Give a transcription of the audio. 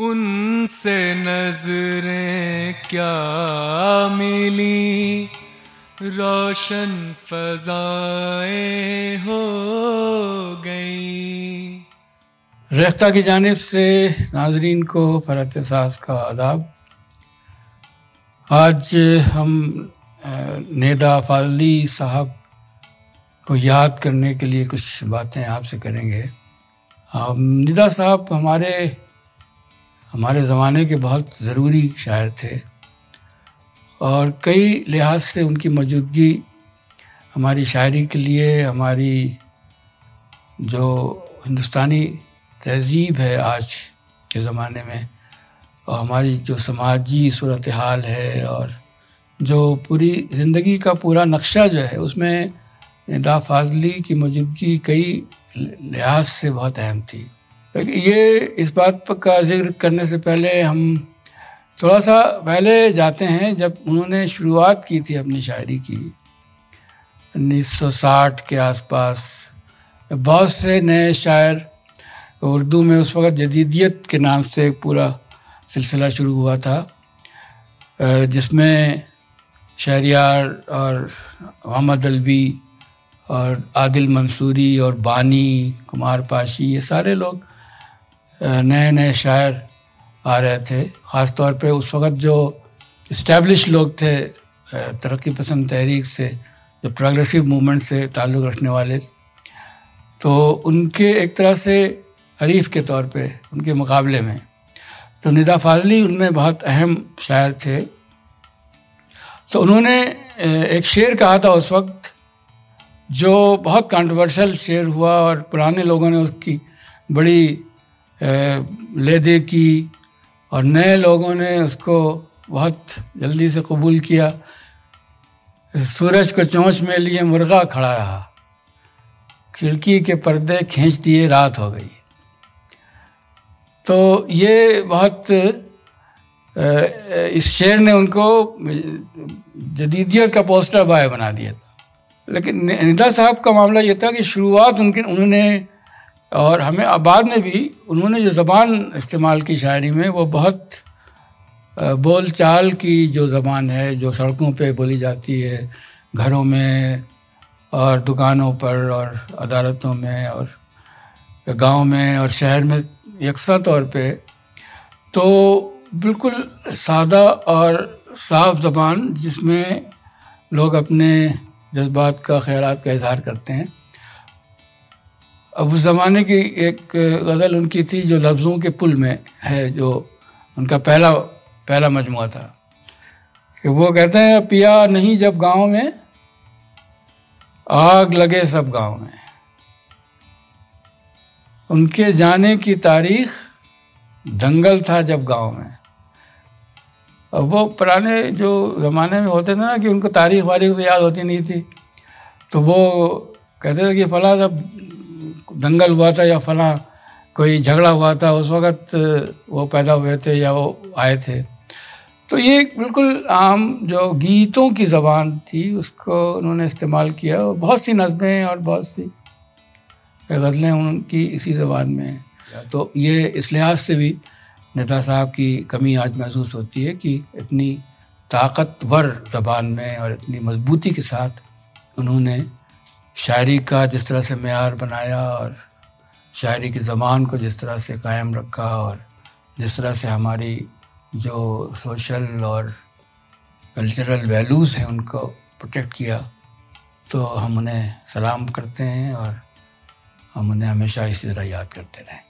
उनसे नज़रें क्या मिली? रोशन फजाएँ हो गई। रेख्ता की जानब से नाजरीन को फरत सास का आदाब। आज हम नेदा फाली साहब को याद करने के लिए कुछ बातें आपसे करेंगे। निदा साहब, हमारे हमारे ज़माने के बहुत ज़रूरी शायर थे और कई लिहाज से उनकी मौजूदगी हमारी शायरी के लिए, हमारी जो हिंदुस्तानी तहजीब है आज के ज़माने में और हमारी जो समाजी सूरत हाल है और जो पूरी ज़िंदगी का पूरा नक्शा जो है, उसमें दा फाजली की मौजूदगी कई लिहाज से बहुत अहम थी। ये इस बात का ज़िक्र करने से पहले हम थोड़ा सा पहले जाते हैं जब उन्होंने शुरुआत की थी अपनी शायरी की। 1960 के आसपास बहुत से नए शायर उर्दू में उस वक़्त जदीदियत के नाम से एक पूरा सिलसिला शुरू हुआ था जिसमें शहरियार और मोहम्मद अलवी और आदिल मंसूरी और बानी, कुमार पाशी, ये सारे लोग नए नए शायर आ रहे थे। ख़ास तौर पे उस वक़्त जो इस्टेब्लिश लोग थे तरक्की पसंद तहरीक से, जो प्रोग्रेसिव मूवमेंट से ताल्लुक़ रखने वाले। तो उनके एक तरह से हरीफ के तौर पे, उनके मुकाबले में तो निदा फाजली उनमें बहुत अहम शायर थे। तो उन्होंने एक शेर कहा था उस वक्त, जो बहुत कंट्रोवर्शियल शेर हुआ और पुराने लोगों ने उसकी बड़ी ले दे की और नए लोगों ने उसको बहुत जल्दी से कबूल किया। सूरज को चोंच में लिए मुर्गा खड़ा रहा। खिड़की के पर्दे खींच दिए, रात हो गई। तो ये बहुत इस शेर ने उनको जदीदियत का पोस्टर बॉय बना दिया था। लेकिन निदा साहब का मामला ये था कि शुरुआत उनके, उन्होंने और हमें बाद में भी उन्होंने जो ज़बान इस्तेमाल की शायरी में, वो बहुत बोल चाल की जो ज़बान है, जो सड़कों पे बोली जाती है, घरों में और दुकानों पर और अदालतों में और गाँव में और शहर में यकसा तौर पे तो बिल्कुल सादा और साफ़ ज़बान जिसमें लोग अपने जज्बात का ख्याल का इजहार करते हैं। अब उस ज़माने की एक गज़ल उनकी थी जो लफ्ज़ों के पुल में है, जो उनका पहला पहला मजमू था। कि वो कहते हैं, पिया नहीं जब गाँव में, आग लगे सब गाँव में। उनके जाने की तारीख दंगल था जब गाँव में। अब वो पुराने जो ज़माने में होते थे ना, कि उनको तारीख वारीख तो याद होती नहीं थी। तो वो कहते थे कि फला जब दंगल हुआ था या फला कोई झगड़ा हुआ था उस वक़्त वो पैदा हुए थे या वो आए थे। तो ये बिल्कुल आम जो गीतों की ज़बान थी उसको उन्होंने इस्तेमाल किया और बहुत सी नज़में और बहुत सी गज़लें उनकी इसी ज़बान में हैं। तो ये इस लिहाज से भी नेता साहब की कमी आज महसूस होती है कि इतनी ताकतवर ज़बान में और इतनी मजबूती के साथ उन्होंने शायरी का जिस तरह से मैार बनाया और शायरी की ज़बान को जिस तरह से कायम रखा और जिस तरह से हमारी जो सोशल और कल्चरल वैल्यूज़ हैं उनको प्रोटेक्ट किया तो हम उन्हें सलाम करते हैं और हम उन्हें हमेशा इसी तरह याद करते रहें।